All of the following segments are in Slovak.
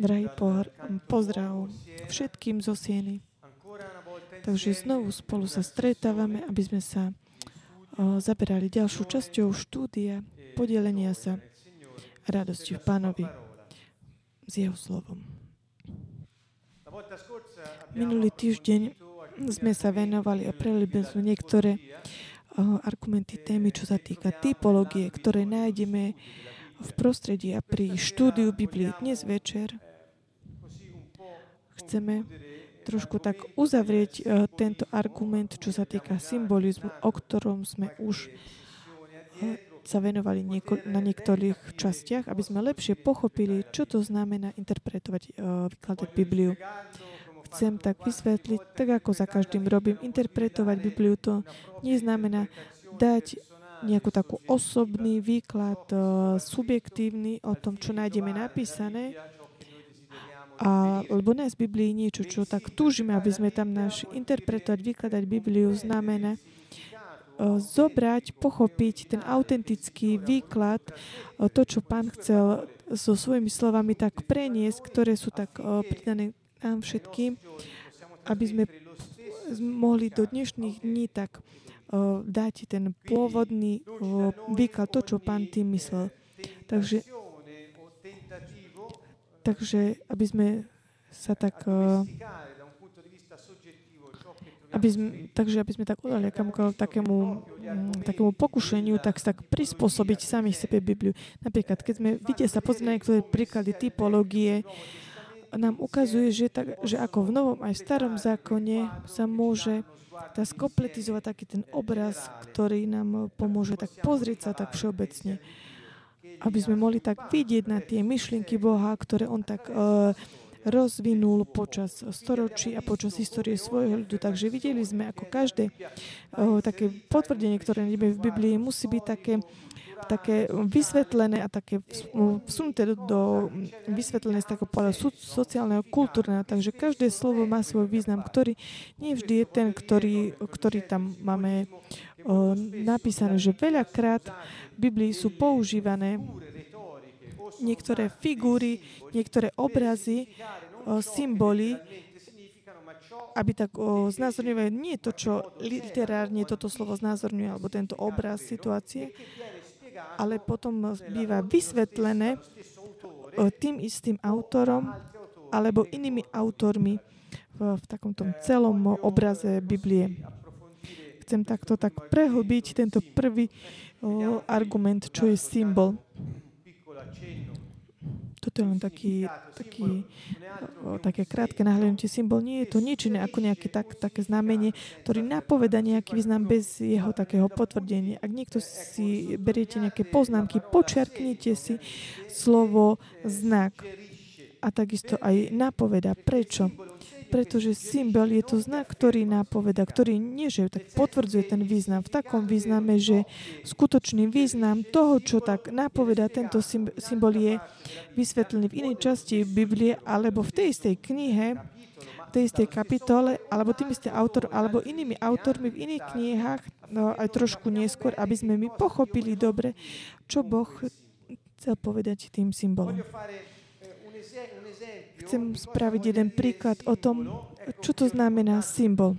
Drahý pozdrav všetkým zo Sieny. Takže znovu spolu sa stretávame, aby sme sa o, zaberali ďalšou časťou štúdia, podelenia sa radosti v Pánovi s Jeho slovom. Minulý týždeň sme sa venovali a prelibili sme niektoré o, argumenty témy, čo sa týka typológie, ktoré nájdeme v prostredí a pri štúdiu Biblie dnes večer chceme trošku tak uzavrieť uh, tento argument, čo sa týka symbolizmu, o ktorom sme už uh, sa venovali nieko- na niektorých častiach, aby sme lepšie pochopili, čo to znamená interpretovať, uh, vykladať Bibliu. Chcem tak vysvetliť, tak ako za každým robím, interpretovať Bibliu to neznamená dať nejakú takú osobný výklad, uh, subjektívny o tom, čo nájdeme napísané, a, lebo nás v Biblii niečo, čo tak túžime, aby sme tam naši interpretovať, vykladať Bibliu, znamená uh, zobrať, pochopiť ten autentický výklad, uh, to, čo pán chcel so svojimi slovami tak preniesť, ktoré sú tak pridané nám všetkým, aby sme mohli do dnešných dní tak dať ten pôvodný výklad, to, čo pán tým myslel. Takže, takže aby sme sa tak aby sme, takže aby sme tak udali takému, mm, takému pokušeniu, tak tak prispôsobiť sami sebe Bibliu. Napríklad, keď sme vidie sa pozrieť na niektoré príklady typológie, nám ukazuje, že, tak, že ako v Novom aj v Starom zákone sa môže tá skompletizovať taký ten obraz, ktorý nám pomôže tak pozrieť sa tak všeobecne. Aby sme mohli tak vidieť na tie myšlienky Boha, ktoré On tak uh, rozvinul počas storočí a počas histórie svojho ľudu. Takže videli sme, ako každé uh, také potvrdenie, ktoré nájdeme v Biblii, musí byť také také vysvetlené a také vsunuté do, do vysvetlené z takého pohľadu sociálneho, kultúrneho. Takže každé slovo má svoj význam, ktorý nie vždy je ten, ktorý, ktorý tam máme o, napísané, že veľakrát v Biblii sú používané niektoré figúry, niektoré obrazy, o, symboly, aby tak znázorňovali nie to, čo literárne toto slovo znázorňuje, alebo tento obraz situácie, ale potom býva vysvetlené tým istým autorom alebo inými autormi v, v takomto celom obraze Biblie. Chcem takto tak prehlbiť tento prvý o, argument, čo je symbol. Toto je len taký, taký, také krátke nahľadnutie symbol. Nie je to nič iné ako nejaké tak, také znamenie, ktorý napoveda nejaký význam bez jeho takého potvrdenia. Ak niekto si beriete nejaké poznámky, počerknite si slovo znak a takisto aj napoveda. Prečo? Pretože symbol je to znak, ktorý nápoveda, ktorý nie, že tak potvrdzuje ten význam v takom význame, že skutočný význam toho, čo tak nápoveda tento symbol je vysvetlený v inej časti Biblie alebo v tej istej knihe, v tej istej kapitole, alebo tým istým autor, alebo inými autormi v iných knihách, no, aj trošku neskôr, aby sme my pochopili dobre, čo Boh chcel povedať tým symbolom. Chcem spraviť jeden príklad o tom, čo to znamená symbol.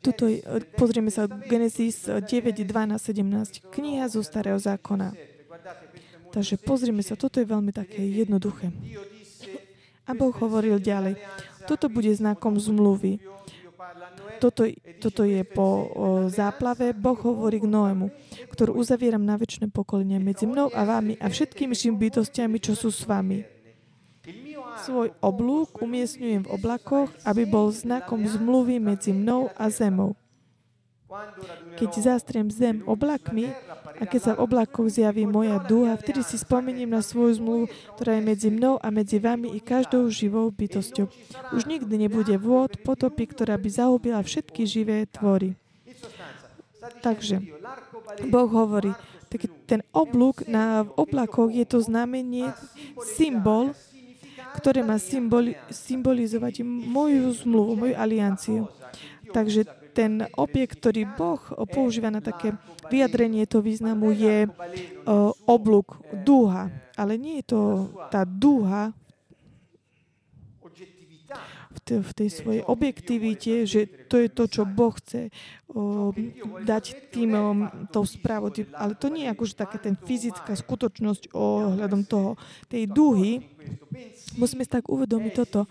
Tuto, pozrieme sa Genesis 9, 12, 17, kniha zo Starého zákona. Takže pozrieme sa, toto je veľmi také jednoduché. A Boh hovoril ďalej, toto bude znakom zmluvy. Toto, toto je po záplave. Boh hovorí k Noému, ktorú uzavieram na väčšie pokolenie medzi mnou a vami a všetkými bytostiami, čo sú s vami Svoj oblúk umiestňujem v oblakoch, aby bol znakom zmluvy medzi mnou a zemou. Keď zastriem zem oblakmi a keď sa v oblakoch zjaví moja dúha, vtedy si spomeniem na svoju zmluvu, ktorá je medzi mnou a medzi vami i každou živou bytosťou. Už nikdy nebude vôd, potopy, ktorá by zahubila všetky živé tvory. Takže Boh hovorí, taký ten oblúk na oblakoch je to znamenie, symbol ktoré má symboli, symbolizovať moju zmluvu, moju alianciu. Takže ten objekt, ktorý Boh používa na také vyjadrenie toho významu, je uh, oblúk, dúha. Ale nie je to tá dúha v tej svojej objektivite, že to je to, čo Boh chce o, dať tým tou správou. Ale to nie je akože také ten fyzická skutočnosť ohľadom toho, tej duhy. Musíme si tak uvedomiť toto.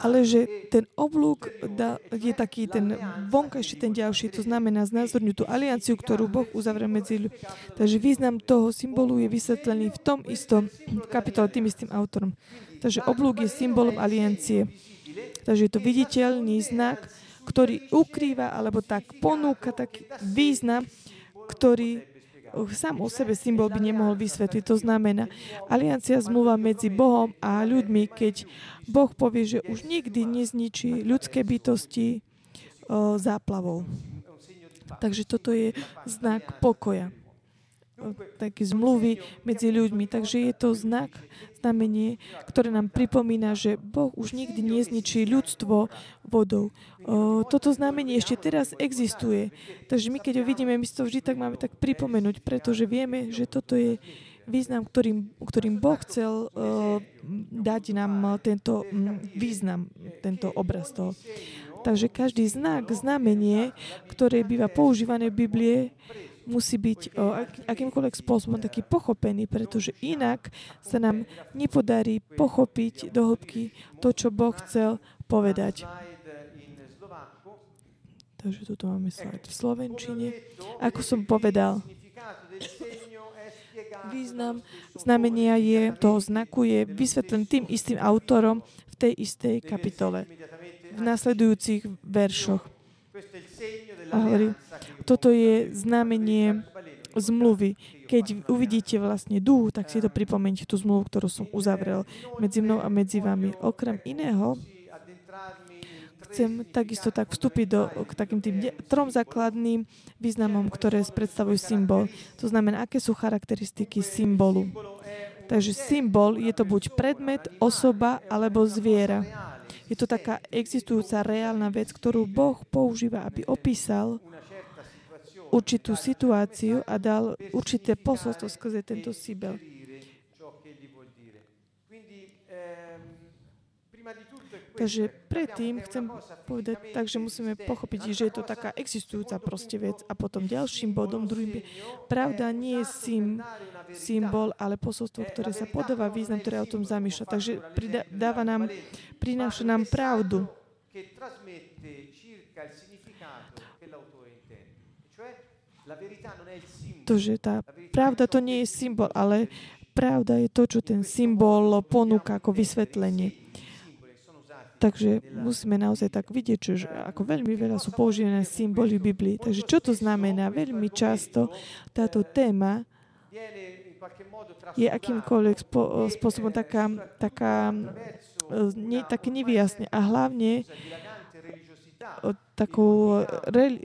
Ale že ten oblúk da, je taký ten vonkajší, ten ďalší, to znamená znázorňujú tú alianciu, ktorú Boh uzavrel medzi ľuďmi. Takže význam toho symbolu je vysvetlený v tom istom kapitole tým istým autorom. Takže oblúk je symbolom aliancie. Takže je to viditeľný znak, ktorý ukrýva alebo tak ponúka taký význam, ktorý sám o sebe symbol by nemohol vysvetliť. To znamená, aliancia zmluva medzi Bohom a ľuďmi, keď Boh povie, že už nikdy nezničí ľudské bytosti uh, záplavou. Takže toto je znak pokoja také zmluvy medzi ľuďmi. Takže je to znak, znamenie, ktoré nám pripomína, že Boh už nikdy nezničí ľudstvo vodou. Toto znamenie ešte teraz existuje. Takže my, keď ho vidíme, my si to vždy tak máme tak pripomenúť, pretože vieme, že toto je význam, ktorým, ktorým Boh chcel uh, dať nám tento význam, tento obraz toho. Takže každý znak, znamenie, ktoré býva používané v Biblie, musí byť o, akýmkoľvek spôsobom taký pochopený, pretože inak sa nám nepodarí pochopiť do hĺbky to, čo Boh chcel povedať. Takže tuto máme slajd v Slovenčine. Ako som povedal, význam znamenia je, toho znaku je vysvetlený tým istým autorom v tej istej kapitole, v nasledujúcich veršoch. A hovorí, toto je znamenie zmluvy. Keď uvidíte vlastne duch, tak si to pripomente tú zmluvu, ktorú som uzavrel medzi mnou a medzi vami. Okrem iného, chcem takisto tak vstúpiť do, k takým tým de- trom základným významom, ktoré predstavujú symbol. To znamená, aké sú charakteristiky symbolu. Takže symbol je to buď predmet, osoba alebo zviera. Je to taká existujúca reálna vec, ktorú Boh používa, aby opísal určitú situáciu a dal určité posolstvo skrze tento síbel. Takže predtým chcem povedať tak, že musíme pochopiť, že je to taká existujúca proste vec. A potom ďalším bodom, druhým, pravda nie je symbol, ale posolstvo, ktoré sa podáva význam, ktoré o tom zamýšľa. Takže dáva nám, prináša nám pravdu. To, že tá pravda to nie je symbol, ale pravda je to, čo ten symbol ponúka ako vysvetlenie. Takže musíme naozaj tak vidieť, že ako veľmi veľa sú používané symboly Biblii. Takže čo to znamená? Veľmi často táto téma je akýmkoľvek spo, spôsobom taká, taká ne, také nevyjasne. A hlavne takou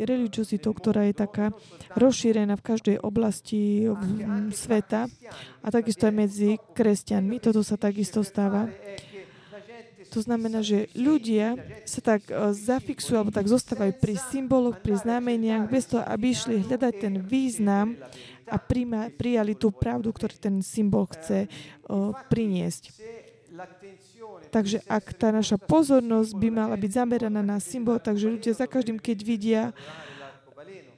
religiositou, ktorá je taká rozšírená v každej oblasti sveta a takisto aj medzi kresťanmi. Toto sa takisto stáva. To znamená, že ľudia sa tak e, zafixujú alebo tak zostávajú pri symboloch, pri znameniach, bez toho, aby išli hľadať ten význam a prijali tú pravdu, ktorú ten symbol chce uh, priniesť. Takže ak tá naša pozornosť by mala byť zameraná na symbol, takže ľudia za každým, keď vidia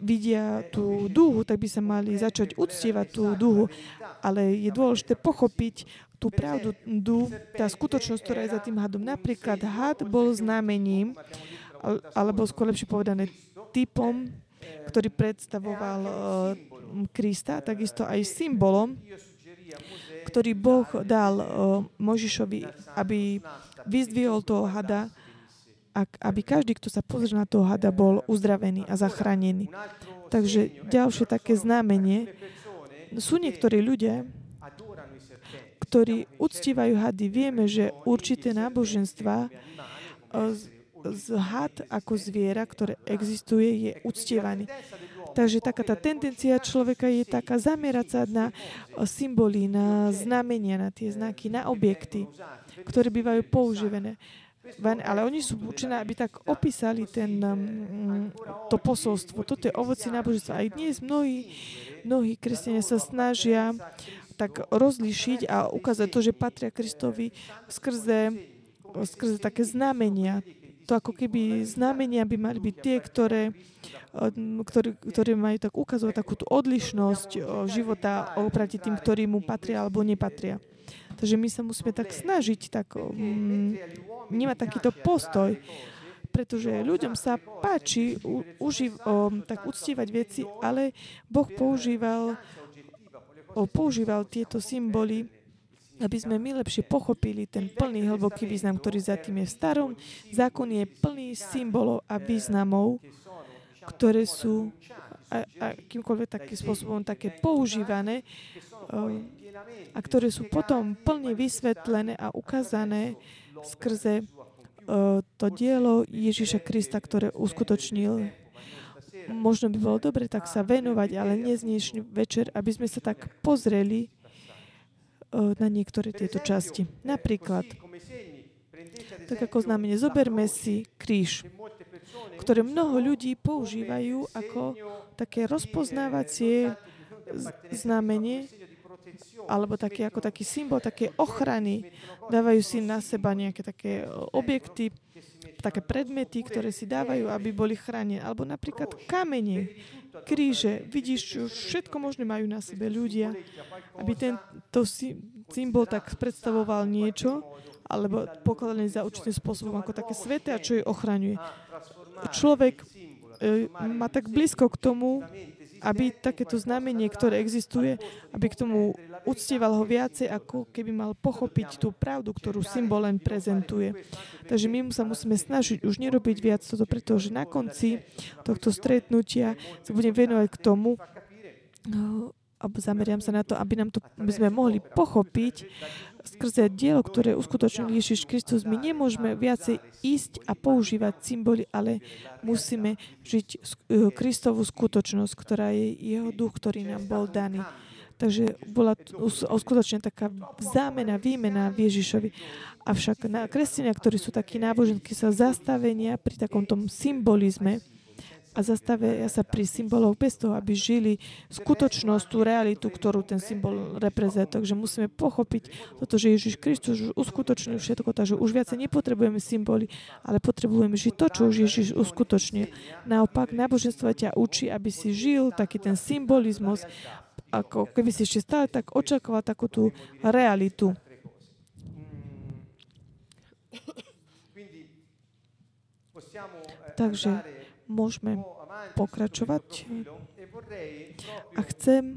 vidia tú duhu, tak by sa mali začať uctievať tú duhu. Ale je dôležité pochopiť tú pravdu, tá skutočnosť, ktorá je za tým hadom. Napríklad had bol znamením, alebo skôr lepšie povedané typom, ktorý predstavoval uh, Krista, takisto aj symbolom, ktorý Boh dal uh, Možišovi, aby vyzdvihol toho hada, aby každý, kto sa pozrie na toho hada, bol uzdravený a zachránený. Takže ďalšie také znamenie. Sú niektorí ľudia, ktorí uctívajú hady. Vieme, že určité náboženstva z, z had ako zviera, ktoré existuje, je uctievaný. Takže taká tá tendencia človeka je taká zamerať sa na symboly, na znamenia, na tie znaky, na objekty, ktoré bývajú používané. ale oni sú určené, aby tak opísali ten, to posolstvo. Toto je ovoci náboženstva. Aj dnes mnohí, mnohí kresťania sa snažia tak rozlišiť a ukázať to, že patria Kristovi skrze, skrze také znamenia. To ako keby znamenia by mali byť tie, ktoré, ktoré, ktoré majú tak ukazovať takú tú odlišnosť života oproti tým, ktorí mu patria alebo nepatria. Takže my sa musíme tak snažiť, tak um, nemať takýto postoj, pretože ľuďom sa páči u, uživ, um, tak uctievať veci, ale Boh používal, o, používal tieto symboly, aby sme my lepšie pochopili ten plný hlboký význam, ktorý za tým je v starom. Zákon je plný symbolov a významov, ktoré sú a, a kýmkoľvek takým spôsobom také používané, um, a ktoré sú potom plne vysvetlené a ukázané skrze uh, to dielo Ježiša Krista, ktoré uskutočnil. Možno by bolo dobre tak sa venovať, ale dnes dnešný večer, aby sme sa tak pozreli uh, na niektoré tieto časti. Napríklad, tak ako znamenie, zoberme si kríž, ktoré mnoho ľudí používajú ako také rozpoznávacie znamenie alebo taký, ako taký symbol také ochrany. Dávajú si na seba nejaké také objekty, také predmety, ktoré si dávajú, aby boli chránené. Alebo napríklad kamene, kríže. Vidíš, všetko možné majú na sebe ľudia, aby tento symbol tak predstavoval niečo, alebo pokladaný za určitým spôsobom ako také sveté a čo je ochraňuje. Človek e, má tak blízko k tomu, aby takéto znamenie, ktoré existuje, aby k tomu uctieval ho viacej, ako keby mal pochopiť tú pravdu, ktorú symbol len prezentuje. Takže my sa musíme snažiť už nerobiť viac toto, pretože na konci tohto stretnutia sa budem venovať k tomu, a zameriam sa na to, aby, nám to, aby sme mohli pochopiť skrze dielo, ktoré uskutočnil Ježiš Kristus. My nemôžeme viacej ísť a používať symboly, ale musíme žiť e, Kristovú skutočnosť, ktorá je jeho duch, ktorý nám bol daný. Takže bola uskutočne taká zámena, výmena v Ježišovi. Avšak na kresťania, ktorí sú takí náboženskí, sa zastavenia pri takomto symbolizme, a zastavia sa pri symboloch bez toho, aby žili skutočnosť, tú realitu, ktorú ten symbol reprezentuje. Takže musíme pochopiť toto, že Ježiš Kristus už uskutočnil všetko, takže už viacej nepotrebujeme symboly, ale potrebujeme žiť to, čo už Ježiš uskutočnil. Naopak, náboženstvo ťa učí, aby si žil taký ten symbolizmus, ako keby si ešte stále tak očakával takú tú realitu. Takže môžeme pokračovať. A chcem,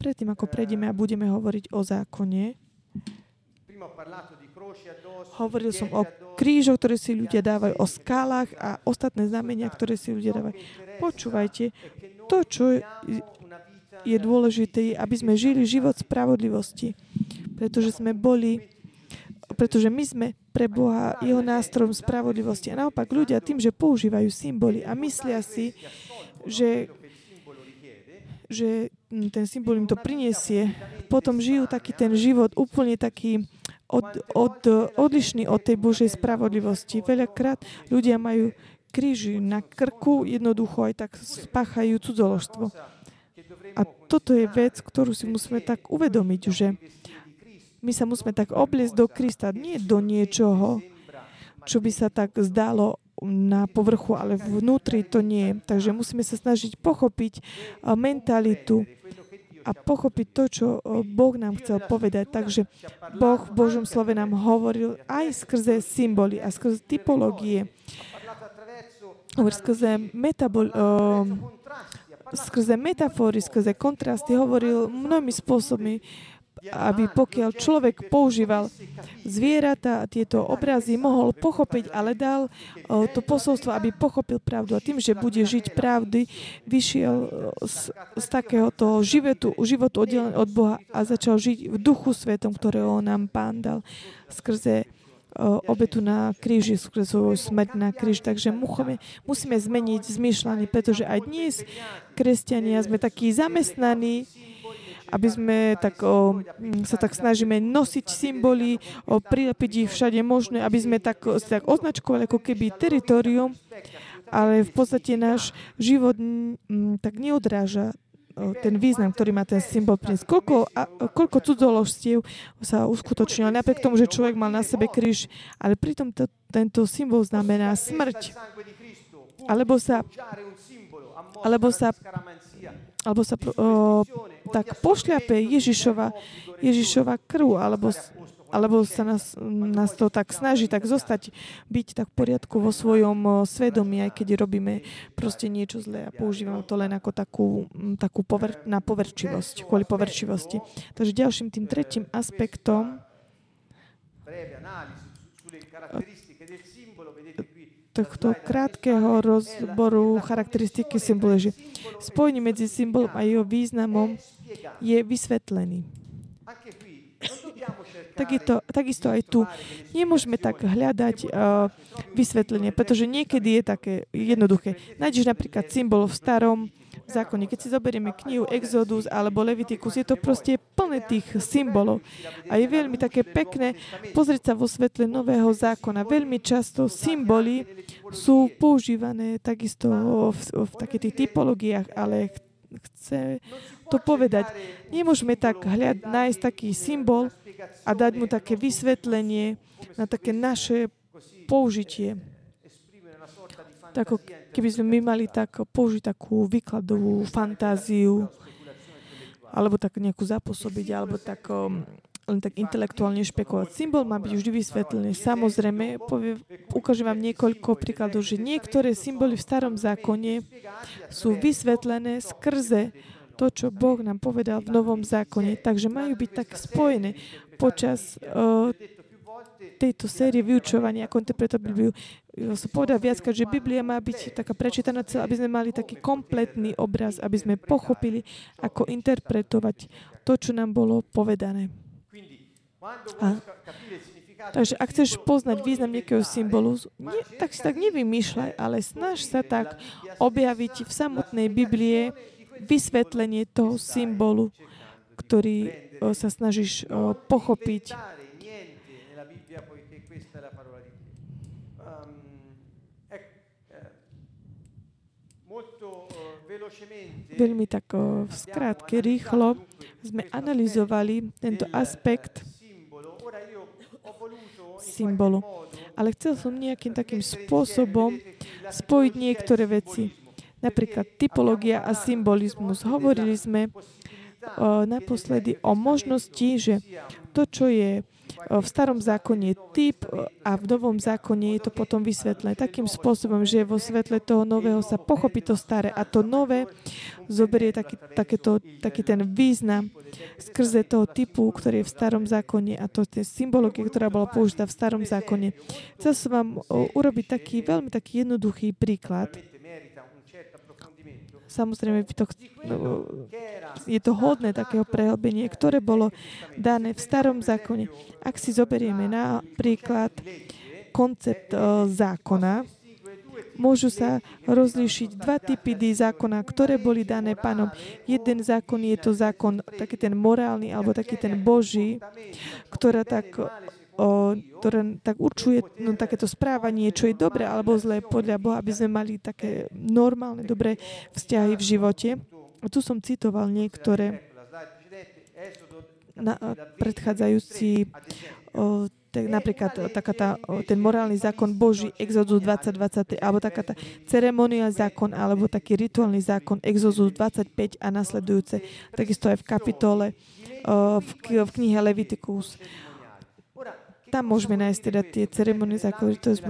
predtým ako prejdeme a budeme hovoriť o zákone, Hovoril som o krížoch, ktoré si ľudia dávajú, o skálach a ostatné znamenia, ktoré si ľudia dávajú. Počúvajte, to, čo je dôležité, aby sme žili život spravodlivosti, pretože sme boli pretože my sme pre Boha jeho nástrojom spravodlivosti. A naopak ľudia tým, že používajú symboly a myslia si, že, že ten symbol im to prinesie, potom žijú taký ten život úplne taký od, od, odlišný od tej Božej spravodlivosti. Veľakrát ľudia majú kríži na krku, jednoducho aj tak spáchajú cudzoložstvo. A toto je vec, ktorú si musíme tak uvedomiť, že my sa musíme tak obliecť do Krista, nie do niečoho, čo by sa tak zdalo na povrchu, ale vnútri to nie. Takže musíme sa snažiť pochopiť eh, mentalitu a pochopiť to, čo eh, Boh nám chcel povedať. Takže Boh v Božom slove nám hovoril aj skrze symboly a skrze typológie. Skrze metabol, skrze metafory, skrze kontrasty hovoril mnohými spôsobmi aby pokiaľ človek používal zvieratá tieto obrazy, mohol pochopiť, ale dal to posolstvo, aby pochopil pravdu. A tým, že bude žiť pravdy, vyšiel z, z takéhoto životu, životu oddelený od Boha a začal žiť v duchu svetom, ktorého nám Pán dal skrze obetu na kríži, skrze smrť na kríž. Takže musíme, musíme zmeniť zmýšľanie, pretože aj dnes, kresťania, sme takí zamestnaní, aby sme tak, o, sa tak snažíme nosiť symboly, o, prilepiť ich všade možné, aby sme tak, tak označkovali ako keby teritorium, ale v podstate náš život m, tak neodráža ten význam, ktorý má ten symbol priniesť. Koľko, a, koľko cudzoložstiev sa uskutočnilo, napriek tomu, že človek mal na sebe kríž, ale pritom to, tento symbol znamená smrť. Alebo sa, alebo sa, alebo sa o, tak pošľape Ježišova, Ježišova krv, alebo alebo sa nás, nás to tak snaží tak zostať, byť tak v poriadku vo svojom svedomí, aj keď robíme proste niečo zlé a používame to len ako takú, takú pover, na poverčivosť, kvôli poverčivosti. Takže ďalším tým tretím aspektom tohto krátkeho rozboru charakteristiky symbolu, že spojenie medzi symbolom a jeho významom je vysvetlený. Takisto, takisto aj tu nemôžeme tak hľadať uh, vysvetlenie, pretože niekedy je také jednoduché. Nájdeš napríklad symbol v starom zákone. Keď si zoberieme knihu Exodus alebo Leviticus, je to proste plné tých symbolov. A je veľmi také pekné pozrieť sa vo svetle nového zákona. Veľmi často symboly sú používané takisto v, v takých tých typológiách, ale chce to povedať. Nemôžeme tak hľad, nájsť taký symbol a dať mu také vysvetlenie na také naše použitie. Tak keby sme my mali tak použiť takú výkladovú fantáziu, alebo tak nejakú zapôsobiť, alebo tak um, len tak intelektuálne špekulovať. Symbol má byť vždy vysvetlený. Samozrejme, povie, ukážem vám niekoľko príkladov, že niektoré symboly v starom zákone sú vysvetlené skrze to, čo Boh nám povedal v Novom zákone. Takže majú byť tak spojené počas uh, tejto série vyučovania, ako interpretovať Bibliu, sa povedal viackrát, že Biblia má byť taká prečítaná celá, aby sme mali taký kompletný obraz, aby sme pochopili, ako interpretovať to, čo nám bolo povedané. A, takže ak chceš poznať význam nejakého symbolu, nie, tak si tak nevymýšľaj, ale snaž sa tak objaviť v samotnej Biblie vysvetlenie toho symbolu, ktorý sa snažíš pochopiť. Veľmi tak v skrátke, rýchlo sme analyzovali tento aspekt symbolu. Ale chcel som nejakým takým spôsobom spojiť niektoré veci. Napríklad typológia a symbolizmus. Hovorili sme naposledy o možnosti, že to, čo je v starom zákone typ a v novom zákone je to potom vysvetlené takým spôsobom, že vo svetle toho nového sa pochopí to staré a to nové zoberie taký, takéto, taký ten význam skrze toho typu, ktorý je v starom zákone a to je symbológia, ktorá bola použitá v starom zákone. Chcel som vám urobiť taký veľmi taký jednoduchý príklad Samozrejme, to, no, je to hodné takého prehlbenia, ktoré bolo dané v starom zákone. Ak si zoberieme napríklad koncept uh, zákona, môžu sa rozlíšiť dva typy zákona, ktoré boli dané pánom. Jeden zákon je to zákon, taký ten morálny, alebo taký ten boží, ktorá tak o, ktoré tak určuje no, takéto správanie, čo je dobré alebo zlé podľa Boha, aby sme mali také normálne, dobré vzťahy v živote. A tu som citoval niektoré na, predchádzajúci o, tak napríklad taká tá, ten morálny zákon Boží, Exodus 20, 20, alebo taká tá ceremoniál zákon, alebo taký rituálny zákon, Exodus 25 a nasledujúce, takisto aj v kapitole v knihe Leviticus. Tam môžeme nájsť teda tie ceremonie zákonitosť.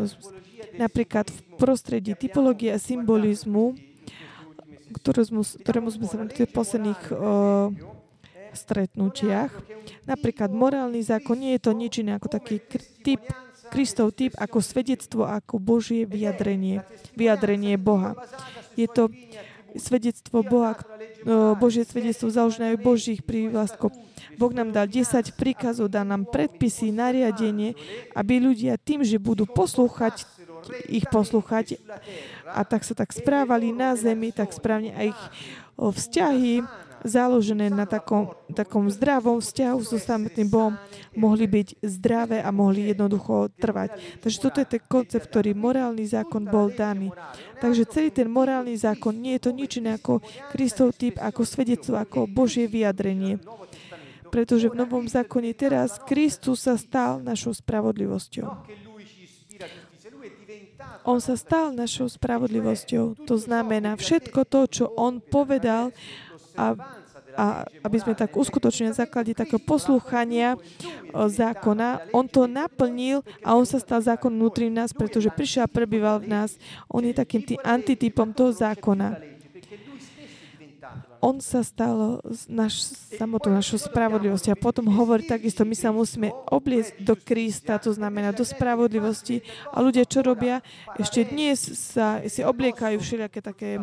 Napríklad v prostredí typológie a symbolizmu, ktorému, ktorému sme sa v tých posledných uh, stretnutiach. Napríklad morálny zákon nie je to nič iné ako taký typ, Kristov typ ako svedectvo, ako Božie vyjadrenie, vyjadrenie Boha. Je to svedectvo Boha, Božie svedectvo založené aj Božích prívlastkov. Boh nám dal 10 príkazov, dal nám predpisy, nariadenie, aby ľudia tým, že budú poslúchať, ich poslúchať a tak sa tak správali na zemi, tak správne aj ich vzťahy založené na takom, takom zdravom vzťahu so samotným Bohom, mohli byť zdravé a mohli jednoducho trvať. Takže toto je ten koncept, ktorý morálny zákon bol daný. Takže celý ten morálny zákon nie je to nič iné ako Kristov typ, ako svedectvo, ako Božie vyjadrenie. Pretože v Novom zákone teraz Kristus sa stal našou spravodlivosťou. On sa stal našou spravodlivosťou. To znamená, všetko to, čo on povedal, a, a aby sme tak uskutočnili na základe takého poslúchania zákona, on to naplnil a on sa stal zákon vnútri nás, pretože prišiel a prebýval v nás. On je takým tým antitypom toho zákona on sa stal naš, samotnou našou spravodlivosťou. A potom hovorí takisto, my sa musíme obliecť do Krista, to znamená do spravodlivosti. A ľudia, čo robia? Ešte dnes sa si obliekajú všelijaké také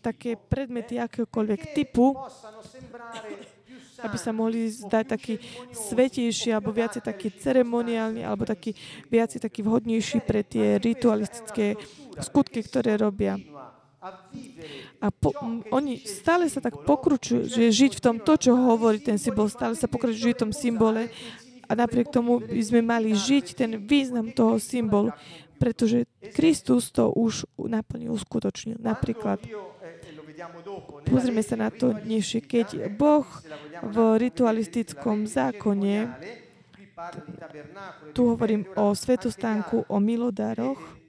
také predmety akéhokoľvek typu, aby sa mohli zdať taký svetejší alebo viacej taký ceremoniálny alebo taký viacej taký vhodnejší pre tie ritualistické skutky, ktoré robia. A po, m, oni stále sa tak pokručujú, že žiť v tom to, čo hovorí ten symbol, stále sa pokručujú v tom symbole a napriek tomu by sme mali žiť ten význam toho symbolu, pretože Kristus to už naplnil, uskutočnil. Napríklad, Pozrime sa na to dnešie. Keď Boh v ritualistickom zákone, tu hovorím o svetostánku, o milodároch,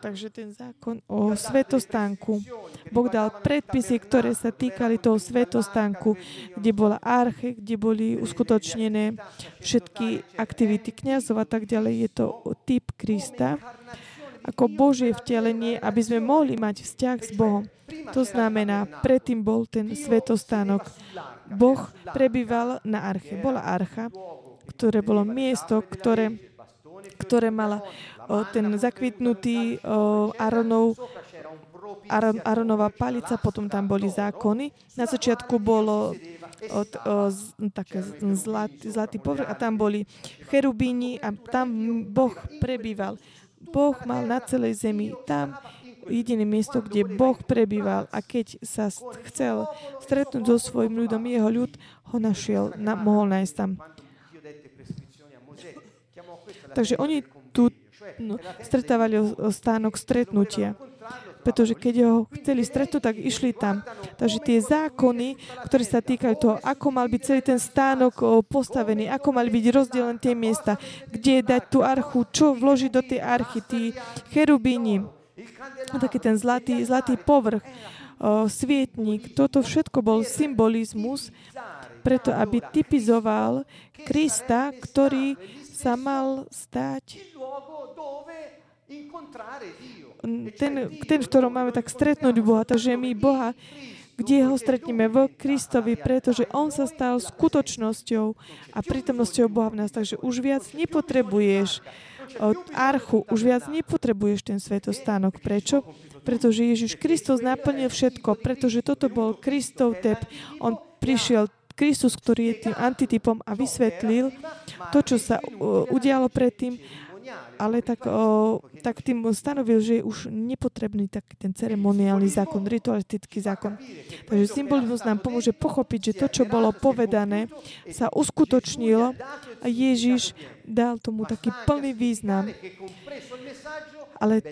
Takže ten zákon o svetostánku. Boh dal predpisy, ktoré sa týkali toho svetostánku, kde bola arche, kde boli uskutočnené všetky aktivity kniazov a tak ďalej. Je to typ Krista ako Božie vtelenie, aby sme mohli mať vzťah s Bohom. To znamená, predtým bol ten svetostánok. Boh prebýval na arche. Bola archa, ktoré bolo miesto, ktoré, ktoré mala o, ten zakvitnutý o, Aronov, Aron, Aronová palica, potom tam boli zákony. Na začiatku bolo od, o, z, také zlatý, zlatý povrch a tam boli cherubíni a tam Boh prebýval. Boh mal na celej zemi tam jediné miesto, kde Boh prebýval a keď sa chcel stretnúť so svojim ľudom, jeho ľud ho našiel, na, mohol nájsť tam. Takže oni tu no, stretávali o, stánok stretnutia pretože keď ho chceli stretnúť, tak išli tam. Takže tie zákony, ktoré sa týkajú toho, ako mal byť celý ten stánok postavený, ako mali byť rozdelené tie miesta, kde dať tú archu, čo vložiť do tej archy, tí cherubíni, taký ten zlatý, zlatý povrch, svietnik, toto všetko bol symbolizmus, preto aby typizoval Krista, ktorý sa mal stať ten, ten, v ktorom máme tak stretnúť Boha. Takže my Boha, kde ho stretneme v Kristovi, pretože On sa stal skutočnosťou a prítomnosťou Boha v nás. Takže už viac nepotrebuješ od archu, už viac nepotrebuješ ten svetostánok. Prečo? Pretože Ježiš Kristus naplnil všetko, pretože toto bol Kristov tep. On prišiel Kristus, ktorý je tým antitypom a vysvetlil to, čo sa udialo predtým ale tak, o, tak tým stanovil, že je už nepotrebný tak ten ceremoniálny zákon, ritualistický zákon. Takže symbolizmus nám pomôže pochopiť, že to, čo bolo povedané, sa uskutočnilo a Ježiš dal tomu taký plný význam ale,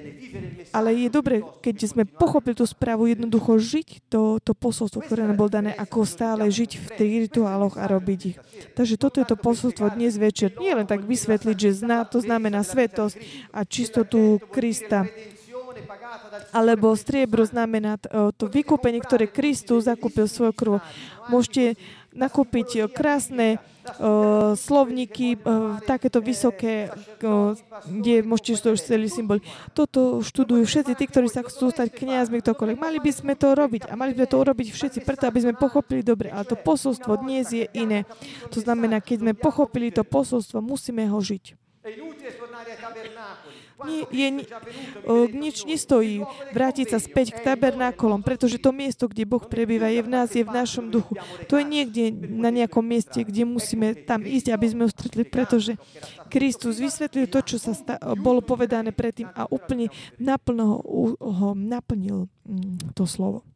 ale je dobre, keď sme pochopili tú správu, jednoducho žiť to, to posolstvo, ktoré nám bolo dané, ako stále žiť v tých rituáloch a robiť ich. Takže toto je to posolstvo dnes večer. Nie len tak vysvetliť, že zná, to znamená svetosť a čistotu Krista alebo striebro znamená to vykúpenie, ktoré Kristus zakúpil svojou krvou. Môžete nakúpiť krásne uh, slovníky, uh, takéto vysoké, uh, kde môžete už celý symbol. Toto študujú všetci tí, ktorí sa chcú stať kniazmi, ktokoľvek. Mali by sme to robiť a mali by sme to urobiť všetci, preto aby sme pochopili dobre. Ale to posolstvo dnes je iné. To znamená, keď sme pochopili to posolstvo, musíme ho žiť. Nie, je, o, nič nestojí vrátiť sa späť k tabernákolom, pretože to miesto, kde Boh prebýva, je v nás, je v našom duchu. To je niekde na nejakom mieste, kde musíme tam ísť, aby sme ho stretli, pretože Kristus vysvetlil to, čo sa sta- bolo povedané predtým a úplne naplno ho, ho naplnil mm, to slovo.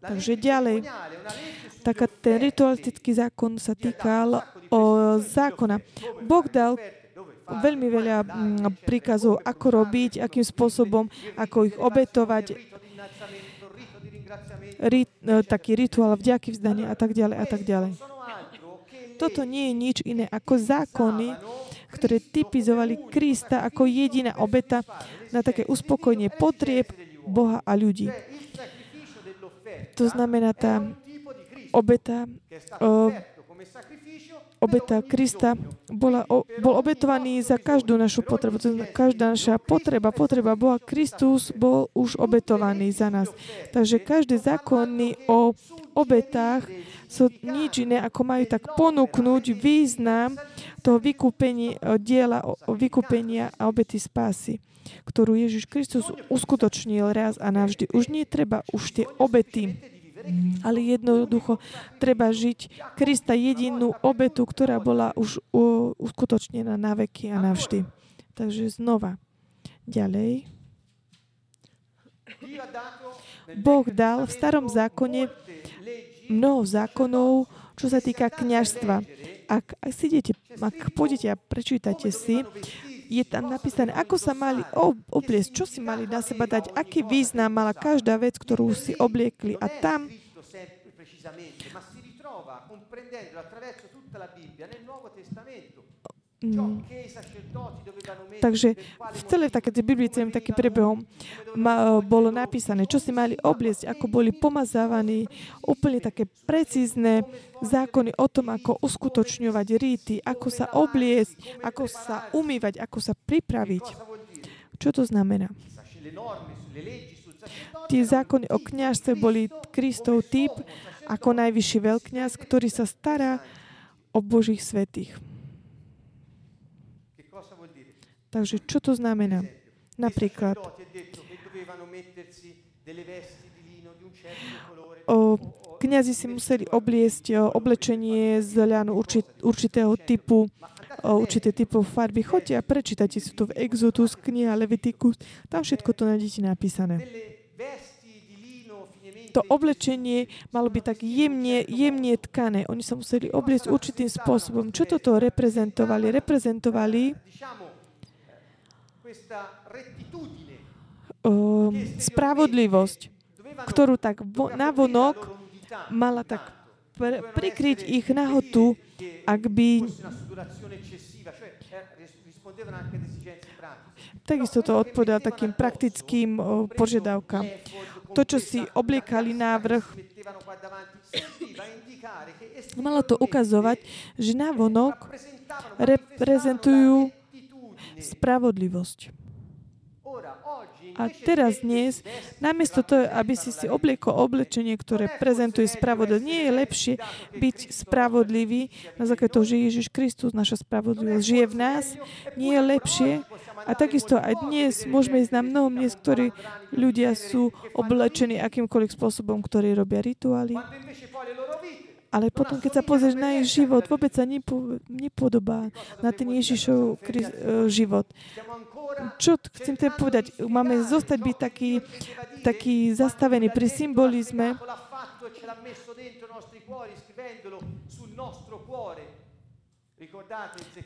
Takže ďalej, taká ten ritualistický zákon sa týkal o zákona. Boh dal veľmi veľa mm, príkazov, ako robiť, akým spôsobom, ako ich obetovať, rit, e, taký rituál vďaky vzdania a tak ďalej a tak ďalej. Toto nie je nič iné ako zákony, ktoré typizovali Krista ako jediná obeta na také uspokojenie potrieb Boha a ľudí. To znamená, tá obeta, obeta Krista bola, bol obetovaný za každú našu potrebu. Každá naša potreba, potreba Boha, Kristus bol už obetovaný za nás. Takže každý zákonný o obetách sú nič iné, ako majú tak ponúknuť význam toho vykúpenia, diela o vykúpenia a obety spásy ktorú Ježiš Kristus uskutočnil raz a navždy. Už nie treba už tie obety, ale jednoducho treba žiť Krista jedinú obetu, ktorá bola už uskutočnená na veky a navždy. Takže znova. Ďalej. Boh dal v starom zákone mnoho zákonov, čo sa týka kniažstva. Ak, ak, si idete, ak pôjdete a prečítate si je tam napísané, ako sa mali obliecť, čo si mali na seba dať, aký význam mala každá vec, ktorú si obliekli. A tam Mm. Takže v celej také Biblii celým takým prebehom ma, bolo napísané, čo si mali obliecť, ako boli pomazávaní, úplne také precízne zákony o tom, ako uskutočňovať ríty, ako sa obliecť, ako sa umývať, ako sa pripraviť. Čo to znamená? Tie zákony o kniažstve boli Kristov typ ako najvyšší veľkňaz, ktorý sa stará o Božích svetých. Takže čo to znamená? Napríklad, o, kniazy si museli obliesť o, oblečenie z ľanu určit, určitého typu, o, určité typu farby. Choďte a prečítajte si to v Exodus, kniha Leviticus, tam všetko to nájdete napísané. To oblečenie malo byť tak jemne, jemne tkané. Oni sa museli obliecť určitým spôsobom. Čo toto reprezentovali? Reprezentovali uh, spravodlivosť, ktorú tak vo, navonok mala tak pr- prikryť ich nahotu, ak by Takisto to odpovedal takým praktickým o, požiadavkám. To, čo si obliekali návrh, malo to ukazovať, že návonok reprezentujú spravodlivosť. A teraz dnes, namiesto toho, aby si si obliekol oblečenie, ktoré prezentuje spravodlivosť, nie je lepšie byť spravodlivý na základe toho, že Ježiš Kristus, naša spravodlivosť, žije v nás, nie je lepšie. A takisto aj dnes môžeme ísť na mnoho miest, ktorí ľudia sú oblečení akýmkoľvek spôsobom, ktorí robia rituály. Ale potom, keď sa pozrieš na ich život, vôbec sa nepo, nepodobá na ten Ježišov e, život. Čo chcem teda povedať? Máme zostať byť taký, taký zastavený pri symbolizme,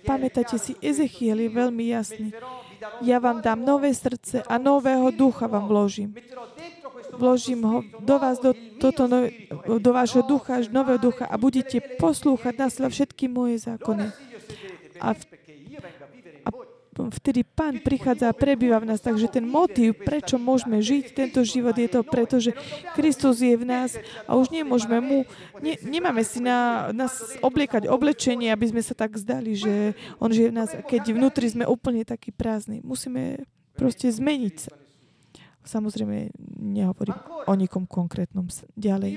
Pamätáte si, Ezechiel je veľmi jasný. Ja vám dám nové srdce a nového ducha vám vložím vložím ho do vás, do, toto, no, do vášho ducha, nového ducha a budete poslúchať nás všetky moje zákony. A, v, a vtedy Pán prichádza a prebýva v nás. Takže ten motív, prečo môžeme žiť tento život, je to preto, že Kristus je v nás a už nemôžeme mu, ne, nemáme si na nás obliekať oblečenie, aby sme sa tak zdali, že On žije v nás, keď vnútri sme úplne takí prázdni. Musíme proste zmeniť sa. Samozrejme, nehovorím o nikom konkrétnom ďalej.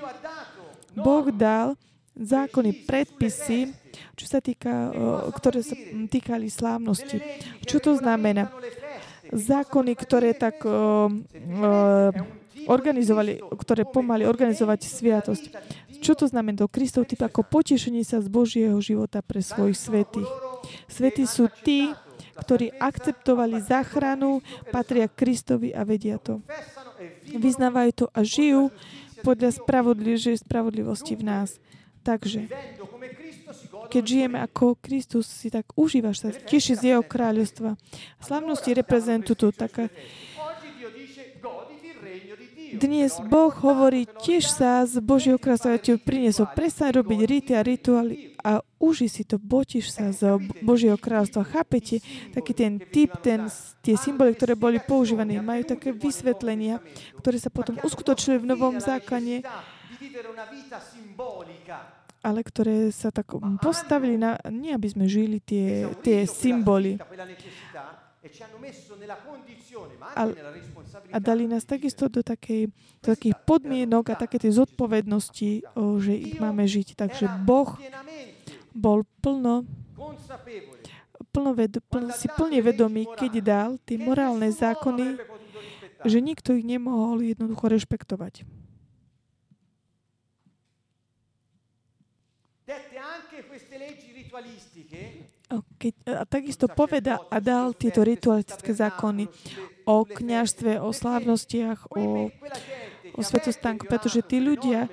Boh dal zákony, predpisy čo sa týka, ktoré sa týkali slávnosti. Čo to znamená? Zákony, ktoré tak uh, uh, organizovali, ktoré pomali organizovať sviatosť. Čo to znamená? Kristov typ ako potešenie sa z Božieho života pre svojich svetých. Svetí sú tí, ktorí akceptovali záchranu, patria Kristovi a vedia to. Vyznávajú to a žijú podľa spravodlivosti v nás. Takže, keď žijeme ako Kristus, si tak užívaš sa, teší z Jeho kráľovstva. Slavnosti reprezentujú to taká dnes Boh hovorí, tiež sa z Božieho kráľstva ti priniesol. Prestaň robiť rity a rituály a uži si to, botiš sa z Božieho kráľstva. Chápete? Taký ten typ, ten, tie symboly, ktoré boli používané, majú také vysvetlenia, ktoré sa potom uskutočili v Novom zákone ale ktoré sa tak postavili na, nie aby sme žili tie, tie symboly, a dali nás takisto do, takej, do takých podmienok a také tej zodpovednosti, že ich máme žiť. Takže Boh bol plno, plno, ved, plno si plne vedomý, keď dal tie morálne zákony, že nikto ich nemohol jednoducho rešpektovať. Keď, a takisto poveda a dal tieto ritualistické zákony o kniažstve, o slávnostiach, o, o svetostánku, pretože tí ľudia,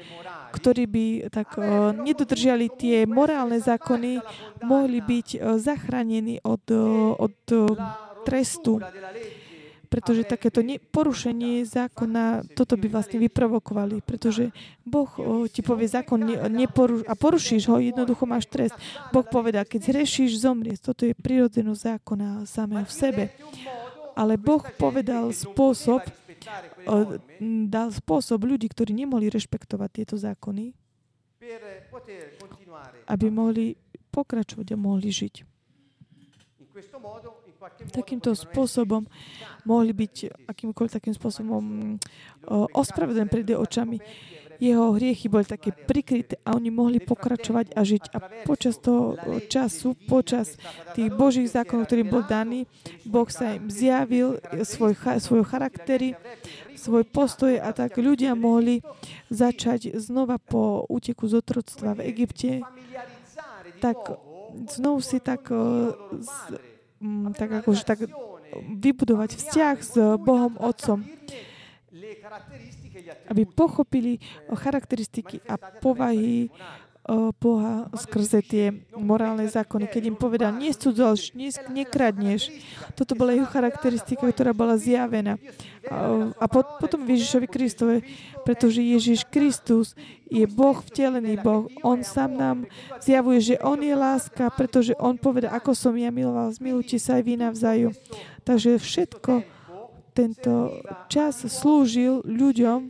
ktorí by tak o, nedodržiali tie morálne zákony, mohli byť o, zachránení od, od trestu pretože takéto porušenie zákona, toto by vlastne vyprovokovali, pretože Boh ti povie zákon ne, neporuš, a porušíš ho, jednoducho máš trest. Boh povedal, keď zrešíš, zomrieš. Toto je prirodzenosť zákona samého v sebe. Ale Boh povedal spôsob, dal spôsob ľudí, ktorí nemohli rešpektovať tieto zákony, aby mohli pokračovať a mohli žiť. Takýmto spôsobom mohli byť akýmkoľvek takým spôsobom ospravedlení pred očami. Jeho hriechy boli také prikryté a oni mohli pokračovať a žiť. A počas toho času, počas tých Božích zákonov, ktorým bol daný, Boh sa im zjavil svoj, svoj charaktery, svoj postoj a tak ľudia mohli začať znova po úteku z otroctva v Egypte, tak znovu si tak Mm, tak akože tak vybudovať vzťah s Bohom Otcom, aby pochopili charakteristiky a povahy Boha skrze tie morálne zákony. Keď im povedal, nie cudzolš, nie, nekradneš. Toto bola jeho charakteristika, ktorá bola zjavená. A, potom Ježišovi Kristovi, pretože Ježiš Kristus je Boh, vtelený Boh. On sám nám zjavuje, že On je láska, pretože On povedal, ako som ja miloval, zmilujte sa aj vy navzájom. Takže všetko tento čas slúžil ľuďom,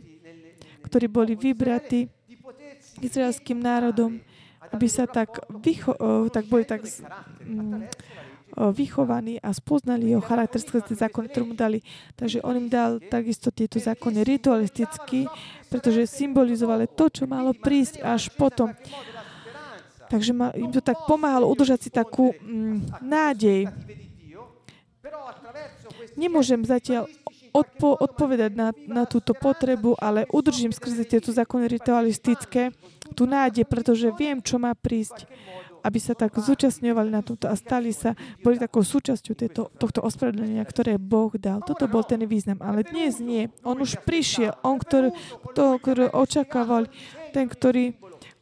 ktorí boli vybratí izraelským národom, aby sa tak, vycho- tak boli tak mm, vychovaní a spoznali jeho charakteristické zákony, ktoré mu dali. Takže on im dal takisto tieto zákony ritualisticky, pretože symbolizovali to, čo malo prísť až potom. Takže im to tak pomáhalo udržať si takú mm, nádej. Nemôžem zatiaľ odpo- odpovedať na, na túto potrebu, ale udržím skrze tieto zákony ritualistické tú nádej, pretože viem, čo má prísť, aby sa tak zúčastňovali na tomto a stali sa, boli takou súčasťou tejto, tohto ospravedlenia, ktoré Boh dal. Toto bol ten význam. Ale dnes nie. On už prišiel. On, ktorý, toho, ktorý očakával, ten, ktorý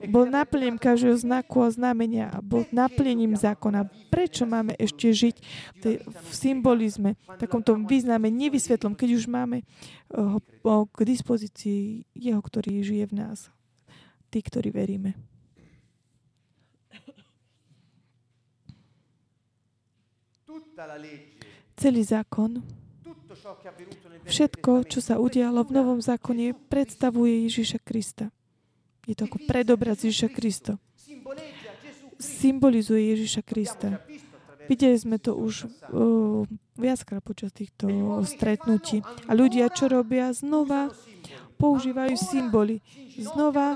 bol naplnením každého znaku a znamenia a bol naplnením zákona. Prečo máme ešte žiť v symbolizme, v takomto význame nevysvetlom, keď už máme ho k dispozícii jeho, ktorý žije v nás. Tí, ktorí veríme. Celý zákon, všetko, čo sa udialo v Novom zákone, predstavuje Ježiša Krista. Je to ako predobraz Ježiša Krista. Symbolizuje Ježiša Krista. Videli sme to už uh, viackrát počas týchto stretnutí. A ľudia, čo robia, znova používajú symboly. Znova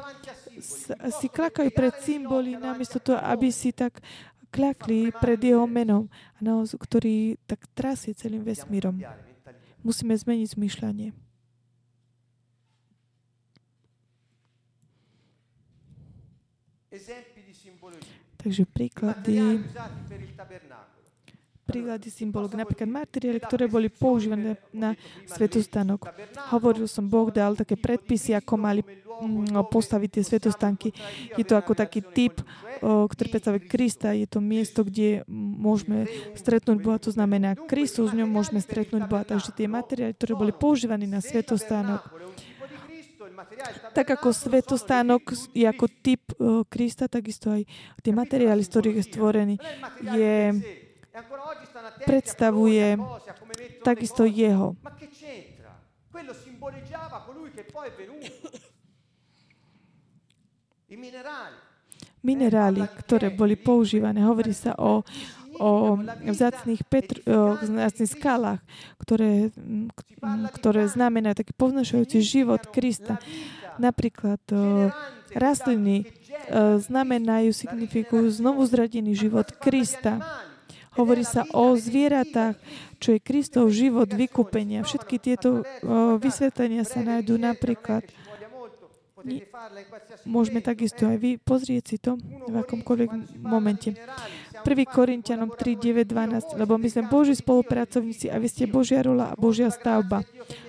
si klakajú pred symboly, namiesto toho, aby si tak klakli pred jeho menom, ktorý tak trasie celým vesmírom. Musíme zmeniť zmyšľanie. Takže príklady príklady symbolok, napríklad materiály, ktoré boli používané na svetostánok. Hovoril som, Boh dal také predpisy, ako mali mm, postaviť tie svetostánky. Je to ako taký typ, ktorý predstavuje Krista. Je to miesto, kde môžeme stretnúť Boha. To znamená, Kristus, v ňom môžeme stretnúť Boha. Takže tie materiály, ktoré boli používané na svetostánok, tak ako svetostánok je ako typ Krista, takisto aj tie materiály, z ktorých je stvorený, je predstavuje takisto jeho. Minerály, ktoré boli používané, hovorí sa o, o vzácných, petr, o vzácných skalách, ktoré, ktoré znamenajú taký povnašajúci život Krista. Napríklad rastliny znamenajú, signifikujú znovu zradený život Krista. Hovorí sa o zvieratách, čo je Kristov život vykúpenia. Všetky tieto vysvetlenia sa nájdú napríklad Môžeme takisto aj vy pozrieť si to v akomkoľvek momente. 1. Korintianom 3, 9, 12. Lebo my sme Boží spolupracovníci a vy ste Božia rola a Božia stavba.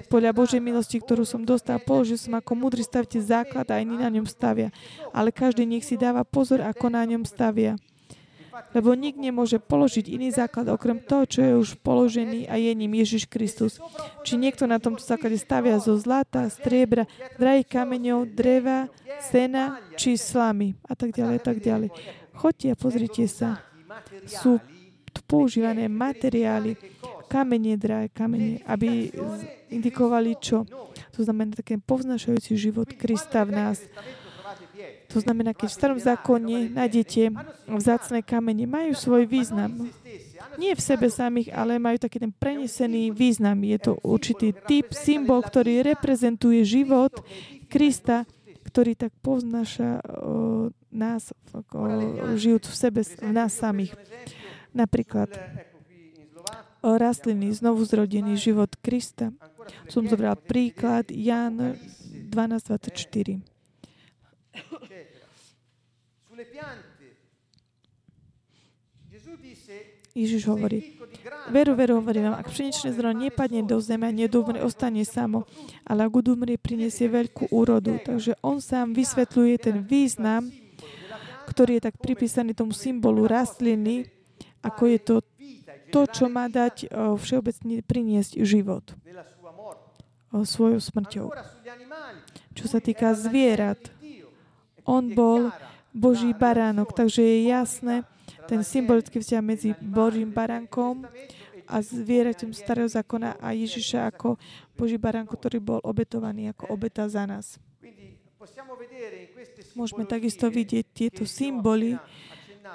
Podľa Božej milosti, ktorú som dostal, položil som ako múdry stavte základ a iní na ňom stavia. Ale každý nech si dáva pozor, ako na ňom stavia. Lebo nik nemôže položiť iný základ okrem toho, čo je už položený a je ním Ježiš Kristus. Či niekto na tomto základe stavia zo zlata, striebra, drahých kameňov, dreva, sena či slamy a tak ďalej a tak ďalej. Choďte a pozrite sa. Sú používané materiály, kamene, drahé kamene, aby indikovali čo? To znamená taký povznašajúci život Krista v nás. To znamená, keď v starom zákone nájdete vzácne kamene, majú svoj význam. Nie v sebe samých, ale majú taký ten prenesený význam. Je to určitý typ, symbol, ktorý reprezentuje život Krista, ktorý tak poznáša o, nás, o, žijúc v sebe, v nás samých. Napríklad o rastliny, znovu zrodený život Krista. Som zobral príklad Jan 12.24. Ježiš hovorí, veru, veru, hovorí vám, ak pšeničné zrno nepadne do zeme a nedumrie, ostane samo, ale ak udumrie, prinesie veľkú úrodu. Takže on sám vysvetľuje ten význam, ktorý je tak pripísaný tomu symbolu rastliny, ako je to to, čo má dať všeobecne priniesť život svojou smrťou. Čo sa týka zvierat, on bol Boží baránok, takže je jasné, ten symbolický vzťah medzi Božím baránkom a zvieraťom starého zákona a Ježiša ako Boží baránko, ktorý bol obetovaný ako obeta za nás. Môžeme takisto vidieť tieto symboly,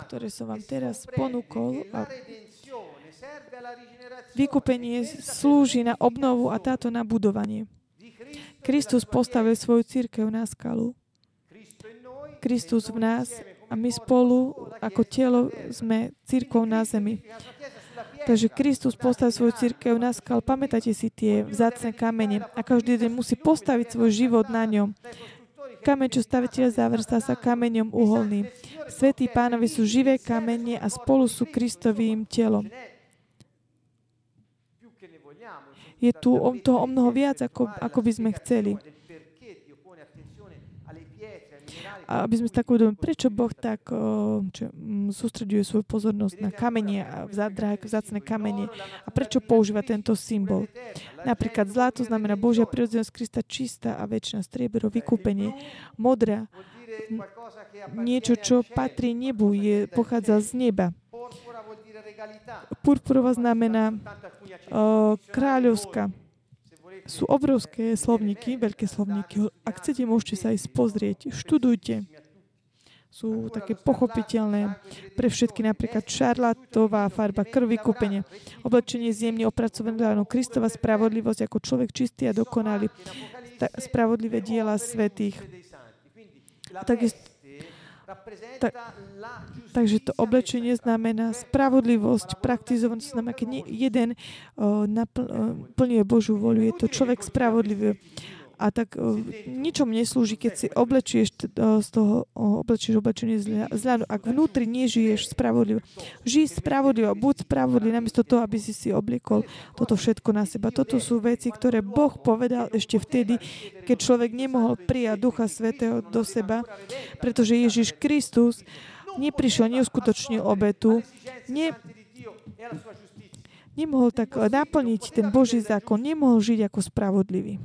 ktoré som vám teraz ponúkol. A vykúpenie slúži na obnovu a táto na budovanie. Kristus postavil svoju církev na skalu. Kristus v nás a my spolu ako telo sme církou na zemi. Takže Kristus postavil svoju církev na skal. Pamätáte si tie vzácne kamene a každý deň musí postaviť svoj život na ňom. Kameň, čo staviteľ zavrstá sa kameňom uholným. Svetí pánovi sú živé kamene a spolu sú Kristovým telom. Je tu toho o mnoho viac, ako, ako by sme chceli. A aby sme si tak uvedomili, prečo Boh tak čo, sústreduje svoju pozornosť na kamene a drahé vzácne kamene a prečo používa tento symbol. Napríklad zlato znamená Božia prirodzenosť Krista čistá a väčšina striebero, vykúpenie, modrá, niečo, čo patrí nebu, je, pochádza z neba. Purpurová znamená uh, kráľovská sú obrovské slovníky, veľké slovníky. Ak chcete, môžete sa aj pozrieť. Študujte. Sú také pochopiteľné pre všetky, napríklad šarlatová farba, krvi kúpenie, oblečenie zjemne opracované Kristova spravodlivosť ako človek čistý a dokonalý, spravodlivé diela svetých. Takisto, tak, takže to oblečenie znamená spravodlivosť, praktizovanosť, znamená, keď jeden uh, napl- uh, plňuje Božú voľu, je to človek spravodlivý a tak uh, ničom neslúži, keď si oblečieš uh, z toho, uh, oblečieš oblečenie zľadu. Ak vnútri nežiješ spravodlivo, žij spravodlivo, buď spravodlivý, namiesto toho, aby si si obliekol toto všetko na seba. Toto sú veci, ktoré Boh povedal ešte vtedy, keď človek nemohol prijať Ducha Svetého do seba, pretože Ježiš Kristus neprišiel, neuskutočnil obetu, ne, nemohol tak naplniť ten Boží zákon, nemohol žiť ako spravodlivý.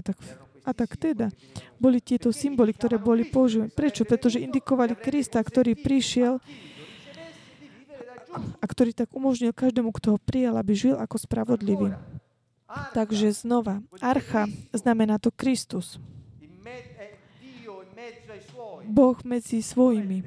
A tak, a tak teda boli tieto symboly, ktoré boli používané. Prečo? Pretože indikovali Krista, ktorý prišiel a ktorý tak umožnil každému, kto ho prijal, aby žil ako spravodlivý. Takže znova, archa znamená to Kristus. Boh medzi svojimi.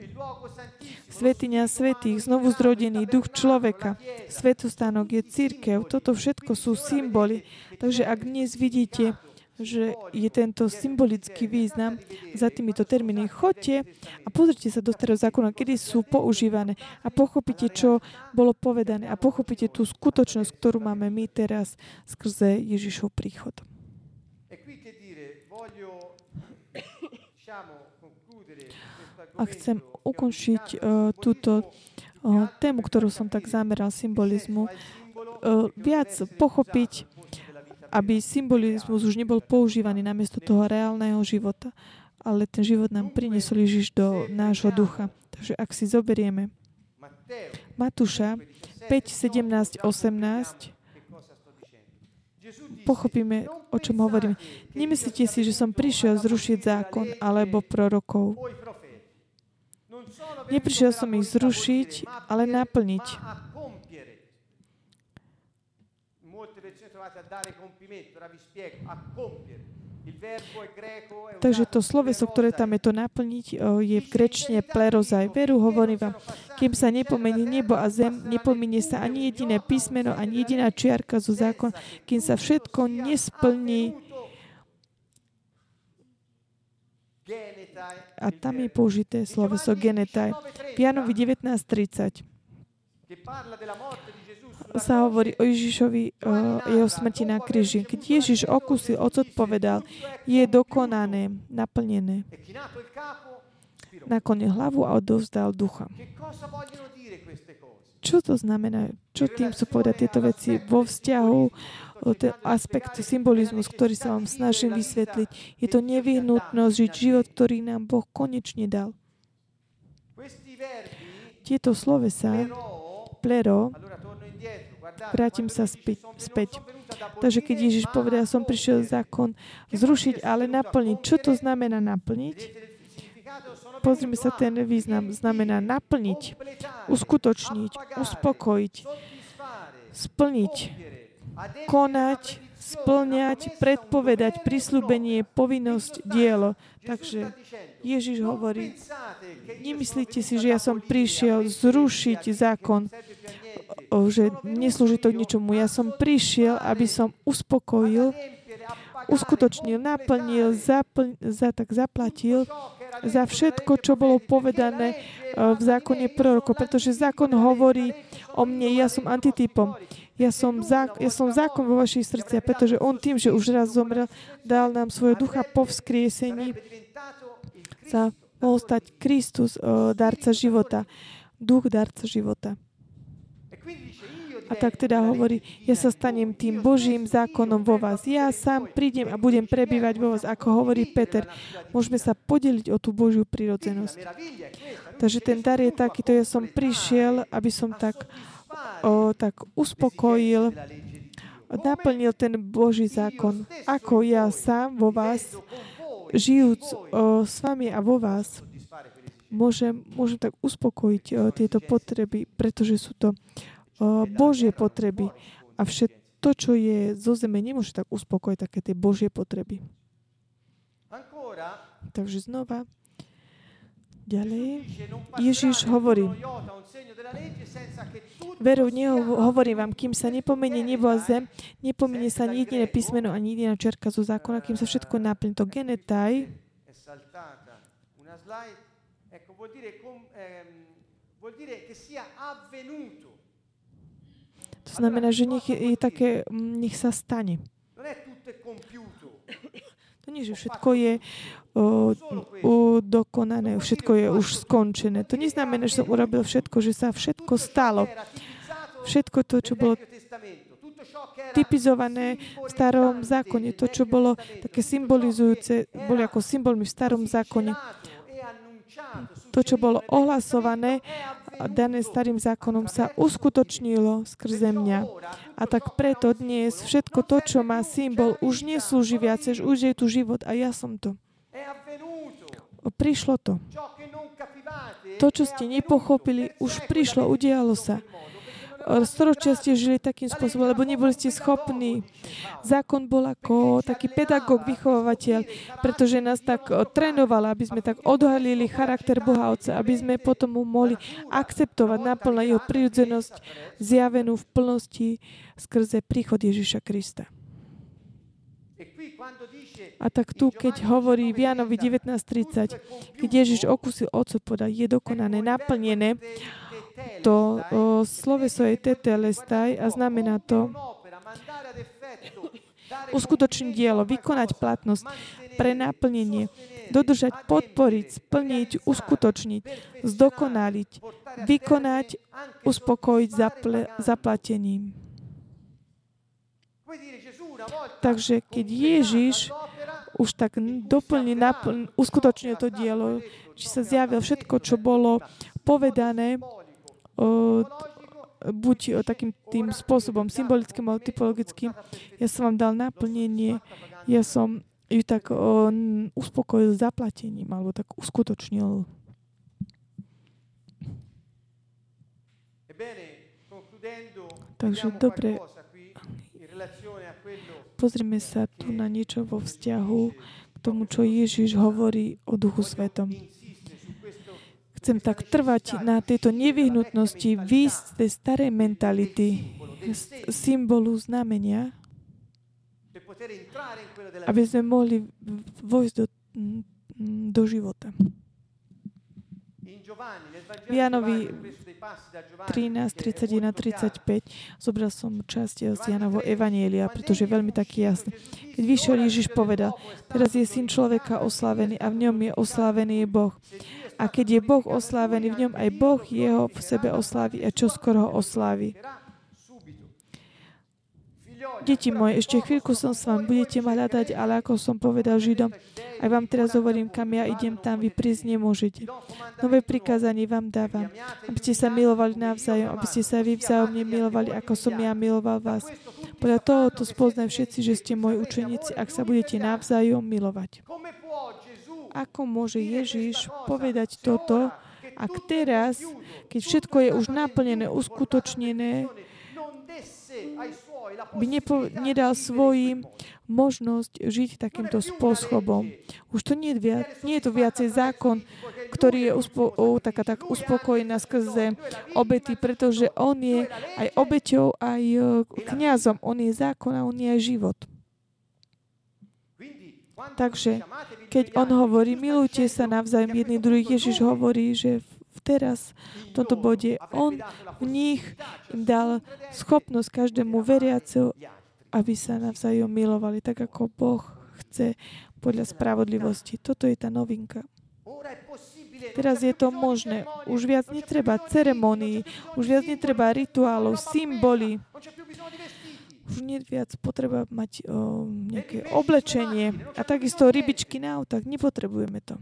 Svetiňa svetých, znovu zrodený duch človeka, svetostánok je církev. Toto všetko sú symboly. Takže ak dnes vidíte že je tento symbolický význam za týmito termíny. Choďte a pozrite sa do starého zákona, kedy sú používané a pochopíte, čo bolo povedané a pochopíte tú skutočnosť, ktorú máme my teraz skrze Ježišov príchod. A chcem ukončiť uh, túto uh, tému, ktorú som tak zameral, symbolizmu, uh, viac pochopiť aby symbolizmus už nebol používaný namiesto toho reálneho života, ale ten život nám priniesol Ježiš do nášho ducha. Takže ak si zoberieme Matúša 5, 17, 18, pochopíme, o čom hovoríme. Nemyslíte si, že som prišiel zrušiť zákon alebo prorokov. Neprišiel som ich zrušiť, ale naplniť. Takže to sloveso, ktoré tam je to naplniť, je v grečne plerozaj. Veru hovorím vám, kým sa nepomení nebo a zem, nepomenie sa ani jediné písmeno, ani jediná čiarka zo zákon, kým sa všetko nesplní. A tam je použité sloveso genetaj. V Janovi 19.30 sa hovorí o Ježišovi, o jeho smrti na kríži. Keď Ježiš okusil, ocot povedal, je dokonané, naplnené. Nakonec hlavu a odovzdal ducha. Čo to znamená? Čo tým sú povedať tieto veci vo vzťahu ten aspekt symbolizmus, ktorý sa vám snažím vysvetliť. Je to nevyhnutnosť žiť život, ktorý nám Boh konečne dal. Tieto slovesa, plero, vrátim sa späť. Takže keď Ježiš povedal, som prišiel zákon zrušiť, ale naplniť. Čo to znamená naplniť? Pozrime sa ten význam. Znamená naplniť, uskutočniť, uspokojiť, splniť, konať, splňať, predpovedať, prislúbenie, povinnosť, dielo. Takže Ježiš hovorí, nemyslíte si, že ja som prišiel zrušiť zákon, že neslúži to ničomu. Ja som prišiel, aby som uspokojil, uskutočnil, naplnil, zapl- za, tak zaplatil za všetko, čo bolo povedané v zákone proroko, pretože zákon hovorí o mne, ja som antitypom. Ja som, zák- ja som zákon vo vašich srdciach, pretože on tým, že už raz zomrel, dal nám svoje ducha po vzkriesení, sa mohol stať Kristus, darca života, duch darca života. A tak teda hovorí, ja sa stanem tým Božím zákonom vo vás. Ja sám prídem a budem prebývať vo vás, ako hovorí Peter. Môžeme sa podeliť o tú Božiu prírodzenosť. Takže ten dar je takýto, ja som prišiel, aby som tak, o, tak uspokojil, naplnil ten Boží zákon, ako ja sám vo vás, žijúc o, s vami a vo vás, môžem, môžem tak uspokojiť o, tieto potreby, pretože sú to Božie potreby. A všetko čo je zo zeme, nemôže tak uspokojiť také tie Božie potreby. Takže znova, Ďalej, Ježiš hovorí, veru hovorí vám, kým sa nepomenie nebo a zem, nepomenie sa ani jediné písmeno, ani jediná čerka zo zákona, kým sa všetko naplní. To genetaj, to znamená, že nech je také, nech sa stane. To nie, že všetko je dokonané, všetko je už skončené. To neznamená, že som urobil všetko, že sa všetko stalo. Všetko to, čo bolo typizované v starom zákone, to, čo bolo také symbolizujúce, boli ako symbolmi v starom zákone. To, čo bolo ohlasované dané starým zákonom, sa uskutočnilo skrze mňa. A tak preto dnes všetko to, čo má symbol, už neslúži viacej, už je tu život a ja som to. Prišlo to. To, čo ste nepochopili, už prišlo, udialo sa storočia ste žili takým spôsobom, lebo neboli ste schopní. Zákon bol ako taký pedagóg, vychovateľ, pretože nás tak trénoval, aby sme tak odhalili charakter Boha Otca, aby sme potom mu mohli akceptovať naplno jeho prírodzenosť zjavenú v plnosti skrze príchod Ježiša Krista. A tak tu, keď hovorí v Janovi 19.30, keď Ježiš okusil Otcu, podal, je dokonané, naplnené, to o, sloveso je tetelestaj a znamená to uskutočniť dielo, vykonať platnosť, pre naplnenie, dodržať, podporiť, splniť, uskutočniť, zdokonaliť, vykonať, uspokojiť zaple, zaplatením. Takže keď Ježiš už tak doplne, naplň, uskutočne to dielo, či sa zjavil všetko, čo bolo povedané, buď takým tým spôsobom symbolickým alebo typologickým. Ja som vám dal naplnenie, ja som ju tak o, uspokojil zaplatením alebo tak uskutočnil. Takže dobre, pozrime sa tu na niečo vo vzťahu k tomu, čo Ježiš hovorí o Duchu Svetom chcem tak trvať na tejto nevyhnutnosti výsť z tej starej mentality, symbolu znamenia, aby sme mohli vojsť do, do života. V Janovi 13, 31, 35 zobral som časť z Janovo Evanielia, pretože je veľmi taký jasný. Keď vyšiel Ježiš povedal, teraz je syn človeka oslávený a v ňom je oslávený Boh. A keď je Boh oslávený v ňom, aj Boh jeho v sebe oslávi a čo skoro ho oslávi. Deti moje, ešte chvíľku som s vami, budete ma hľadať, ale ako som povedal Židom, aj vám teraz hovorím, kam ja idem, tam vy prísť nemôžete. Nové prikázanie vám dávam, aby ste sa milovali navzájom, aby ste sa vy vzájomne milovali, ako som ja miloval vás. Podľa toho to spoznajú všetci, že ste moji učeníci, ak sa budete navzájom milovať. Ako môže Ježiš povedať toto, ak teraz, keď všetko je už naplnené, uskutočnené, by nepo, nedal svojim možnosť žiť takýmto spôsobom. Už to nie je, viac, nie je to viacej zákon, ktorý je uspo, o, taká tak uspokojená skrze obety, pretože on je aj obeťou, aj e, kňazom. On je zákon a on je aj život. Takže keď on hovorí, milujte sa navzájom jedný druhý, Ježiš hovorí, že teraz, v tomto bode, on v nich im dal schopnosť každému veriaceho, aby sa navzájom milovali, tak ako Boh chce podľa spravodlivosti. Toto je tá novinka. Teraz je to možné. Už viac netreba ceremonii, už viac netreba rituálov, symboly už nie viac potreba mať o, nejaké oblečenie a takisto rybičky na autách. Nepotrebujeme to.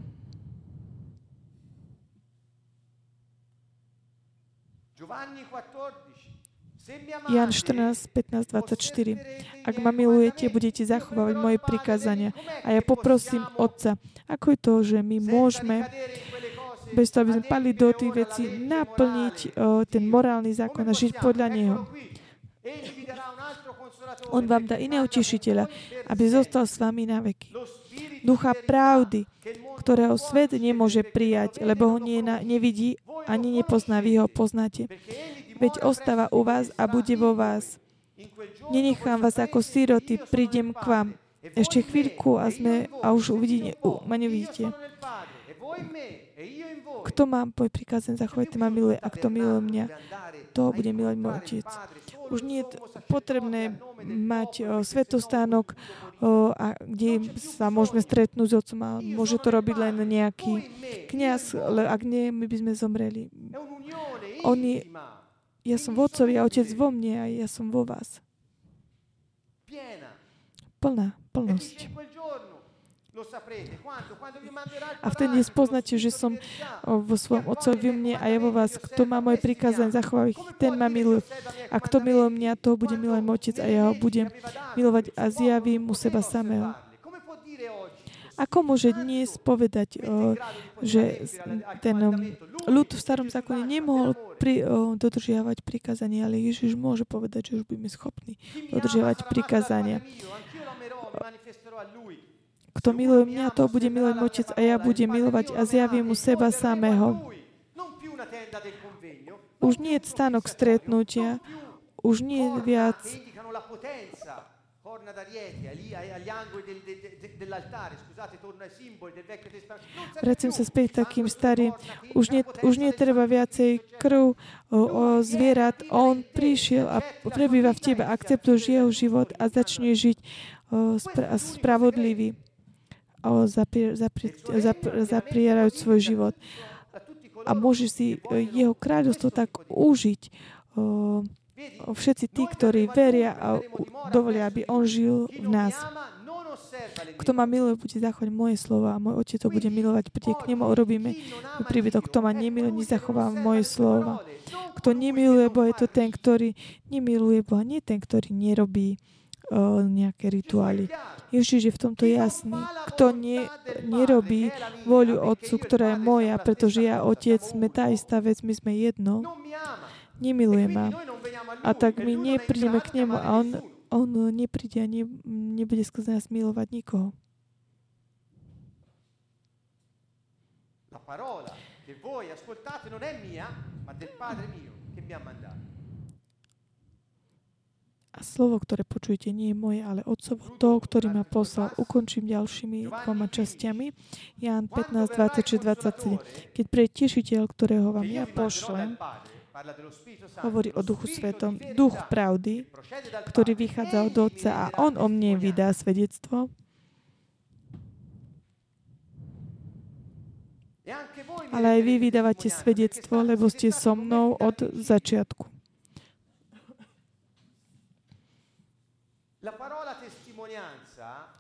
Jan 14, 15, 24. Ak ma milujete, budete zachovávať moje prikázania. A ja poprosím Otca, ako je to, že my môžeme bez toho, aby sme pali do tých vecí, naplniť o, ten morálny zákon a žiť podľa neho. On vám dá iného tešiteľa, aby zostal s vami na veky. ducha pravdy, ktorého svet nemôže prijať, lebo ho nie, nevidí ani nepozná, vy ho poznáte. Veď ostáva u vás a bude vo vás. Nenechám vás ako siroty, prídem k vám. Ešte chvíľku a, sme, a už uvidíte, ma nevidíte. Kto má môj prikázan zachovať, ma miluje a kto miluje mňa, to bude milovať môj otec. Už nie je potrebné mať svetostánok, a kde sa môžeme stretnúť s otcom a môže to robiť len nejaký kniaz, ale ak nie, my by sme zomreli. On je, ja som v otcovi a otec vo mne a ja som vo vás. Plná, plnosť. A vtedy spoznáte, že som vo svojom Otcovi mne a ja vo vás. Kto má moje prikázanie zachovať, ten ma miluje. A kto miluje mňa, toho bude milovať môj Otec a ja ho budem milovať a zjavím mu seba samého. Ako môže dnes povedať, že ten ľud v starom zákone nemohol pri, dodržiavať prikázanie, ale Ježiš môže povedať, že už budeme schopní dodržiavať prikázania. Kto miluje mňa, to bude milovať môj Otec a ja budem milovať a zjavím mu seba samého. Už nie je stánok stretnutia, už nie je viac Vracím sa späť takým starým. Už nie, už nie treba viacej krv o, o zvierat. On prišiel a prebýva v tebe. Akceptuješ jeho život a začne žiť o, spra- spravodlivý zapri, zapri, zapri, zaprierajúc svoj život. A môže si e, jeho kráľovstvo tak užiť. Všetci tí, ktorí veria a dovolia, aby on žil v nás. Kto ma miluje, bude zachovať moje slova a môj otec to bude milovať. Príde k nemu, urobíme príbytok. Kto ma nemiluje, nezachová moje slova. Kto nemiluje Boha, je to ten, ktorý nemiluje Boha, nie ten, ktorý nerobí nejaké rituály. Ježiš je v tomto jasný. Kto nie, nerobí voľu Otcu, ktorá je moja, pretože ja, Otec, sme tá istá vec, my sme jedno, nemiluje ma. A tak my neprídeme k nemu a on, on nepríde a ne, nebude skrze nás milovať nikoho. La parola che voi ascoltate non è mia, ma del Padre mio che mi ha mandato. A slovo, ktoré počujete, nie je moje, ale Otcovo, to, ktorý ma poslal. Ukončím ďalšími dvoma častiami. Ján 15, 26, 27. Keď pre tešiteľ, ktorého vám ja pošlem, hovorí o Duchu Svetom, Duch pravdy, ktorý vychádza od Otca a On o mne vydá svedectvo, ale aj vy vydávate svedectvo, lebo ste so mnou od začiatku.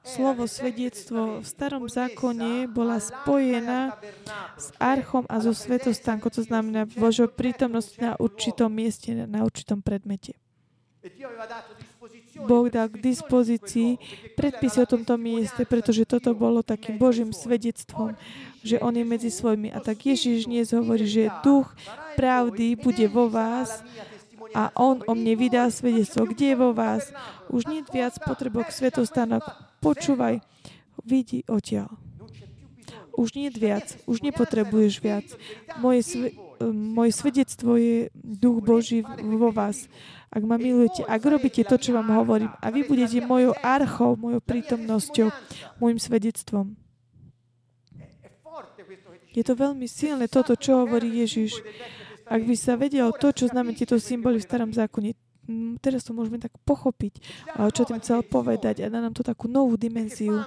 Slovo svedectvo v starom zákone bola spojená s archom a so svetostánkom, to znamená Božou prítomnosť na určitom mieste, na určitom predmete. Boh dal k dispozícii predpisy o tomto mieste, pretože toto bolo takým Božím svedectvom, že On je medzi svojimi. A tak Ježiš dnes hovorí, že duch pravdy bude vo vás a on o mne vydá svedectvo. Kde je vo vás? Už nie viac potrebok svetostánok. Počúvaj, vidí odtiaľ. Už nie viac, už nepotrebuješ viac. Moje, sve, moje svedectvo je duch Boží vo vás. Ak ma milujete, ak robíte to, čo vám hovorím, a vy budete mojou archou, mojou prítomnosťou, môjim svedectvom. Je to veľmi silné toto, čo hovorí Ježiš. Ak by sa vedel to, čo znamená tieto symboly v starom zákone, teraz to môžeme tak pochopiť, čo tým chcel povedať a dá nám to takú novú dimenziu.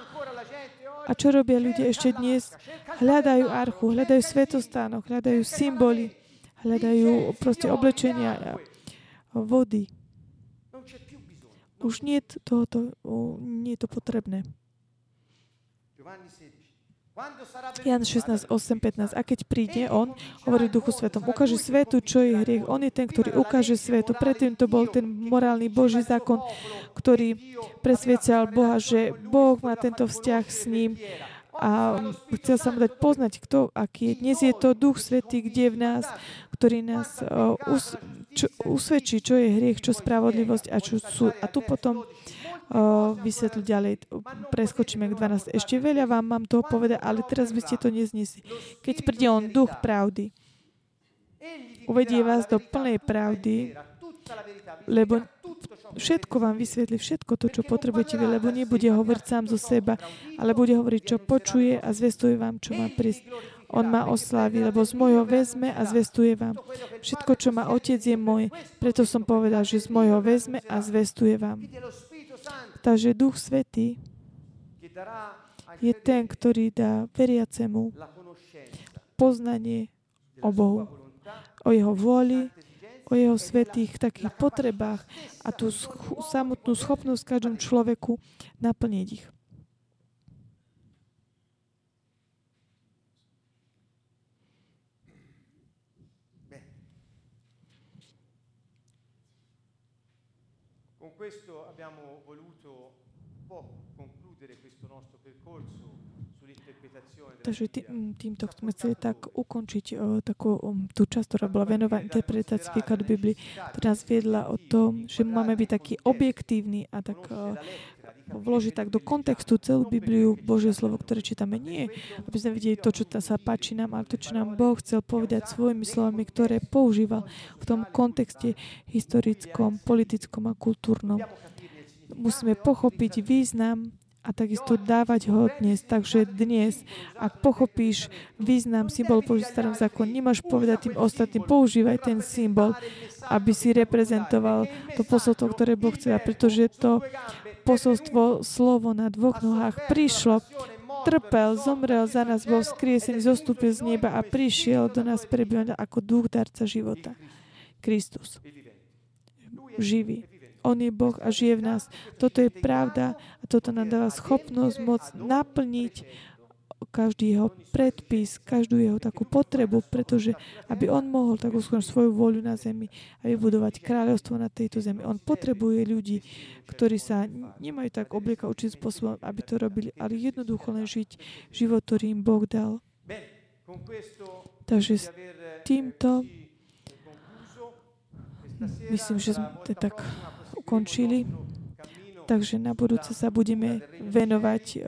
A čo robia ľudia ešte dnes? Hľadajú archu, hľadajú svetostánok, hľadajú symboly, hľadajú proste oblečenia, vody. Už nie je to, nie je to potrebné. Jan 16, 8, 15. A keď príde on, hovorí Duchu Svetom, ukáže svetu, čo je hriech. On je ten, ktorý ukáže svetu. Predtým to bol ten morálny Boží zákon, ktorý presvedčal Boha, že Boh má tento vzťah s ním a chcel sa mu dať poznať, kto aký je. Dnes je to Duch Svetý, kde v nás, ktorý nás uh, us, čo, usvedčí, čo je hriech, čo spravodlivosť a čo sú. A tu potom vysvetliť ďalej. Preskočíme k 12. Ešte veľa vám mám toho povedať, ale teraz by ste to neznesli. Keď príde on, duch pravdy, uvedie vás do plnej pravdy, lebo všetko vám vysvetli, všetko to, čo potrebujete, lebo nebude hovoriť sám zo seba, ale bude hovoriť, čo počuje a zvestuje vám, čo má prísť. On ma oslávi, lebo z môjho vezme a zvestuje vám. Všetko, čo má Otec, je môj. Preto som povedal, že z môjho vezme a zvestuje vám. Takže Duch Svetý je ten, ktorý dá veriacemu poznanie o Bohu, o jeho vôli, o jeho svetých takých potrebách a tú samotnú schopnosť každom človeku naplniť ich. Takže tý, týmto sme chceli tak ukončiť o, takú o, tú časť, ktorá bola venovaná interpretácii výkladu Biblii, ktorá nás viedla o tom, že máme byť taký objektívny a tak o, vložiť tak do kontextu celú Bibliu, Božie slovo, ktoré čítame. Nie, aby sme videli to, čo sa páči nám, ale to, čo nám Boh chcel povedať svojimi slovami, ktoré používal v tom kontexte historickom, politickom a kultúrnom. Musíme pochopiť význam a takisto dávať ho dnes. Takže dnes, ak pochopíš význam symbol Boží starom zákon, nemáš povedať tým ostatným, používaj ten symbol, aby si reprezentoval to posolstvo, ktoré Boh chce. pretože to posolstvo, slovo na dvoch nohách prišlo, trpel, zomrel za nás, bol vzkriesený, zostúpil z neba a prišiel do nás prebývať ako duch darca života. Kristus. Živý. On je Boh a žije v nás. Toto je pravda a toto nám dáva schopnosť moc naplniť každý jeho predpis, každú jeho takú potrebu, pretože aby on mohol takú svoju voľu na zemi a vybudovať kráľovstvo na tejto zemi. On potrebuje ľudí, ktorí sa nemajú tak oblieka určitým spôsobom, aby to robili, ale jednoducho len žiť život, ktorý im Boh dal. Takže s týmto myslím, že sme tak ukončili. Takže na budúce sa budeme venovať,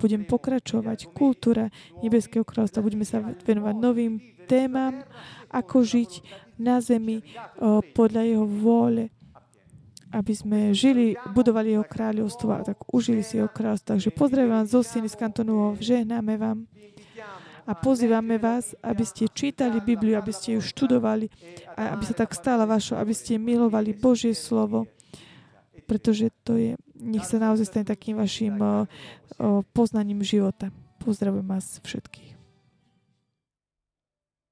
budem pokračovať kultúra Nebeského kráľovstva, budeme sa venovať novým témam, ako žiť na zemi podľa jeho vôle, aby sme žili, budovali jeho kráľovstvo a tak užili si jeho kráľovstvo. Takže pozdravím vás zo Siny z kantonu, žehnáme vám a pozývame vás, aby ste čítali Bibliu, aby ste ju študovali a aby sa tak stala vašou, aby ste milovali Božie slovo pretože to je, nech sa naozaj stane takým vašim poznaním života. Pozdravujem vás všetkých.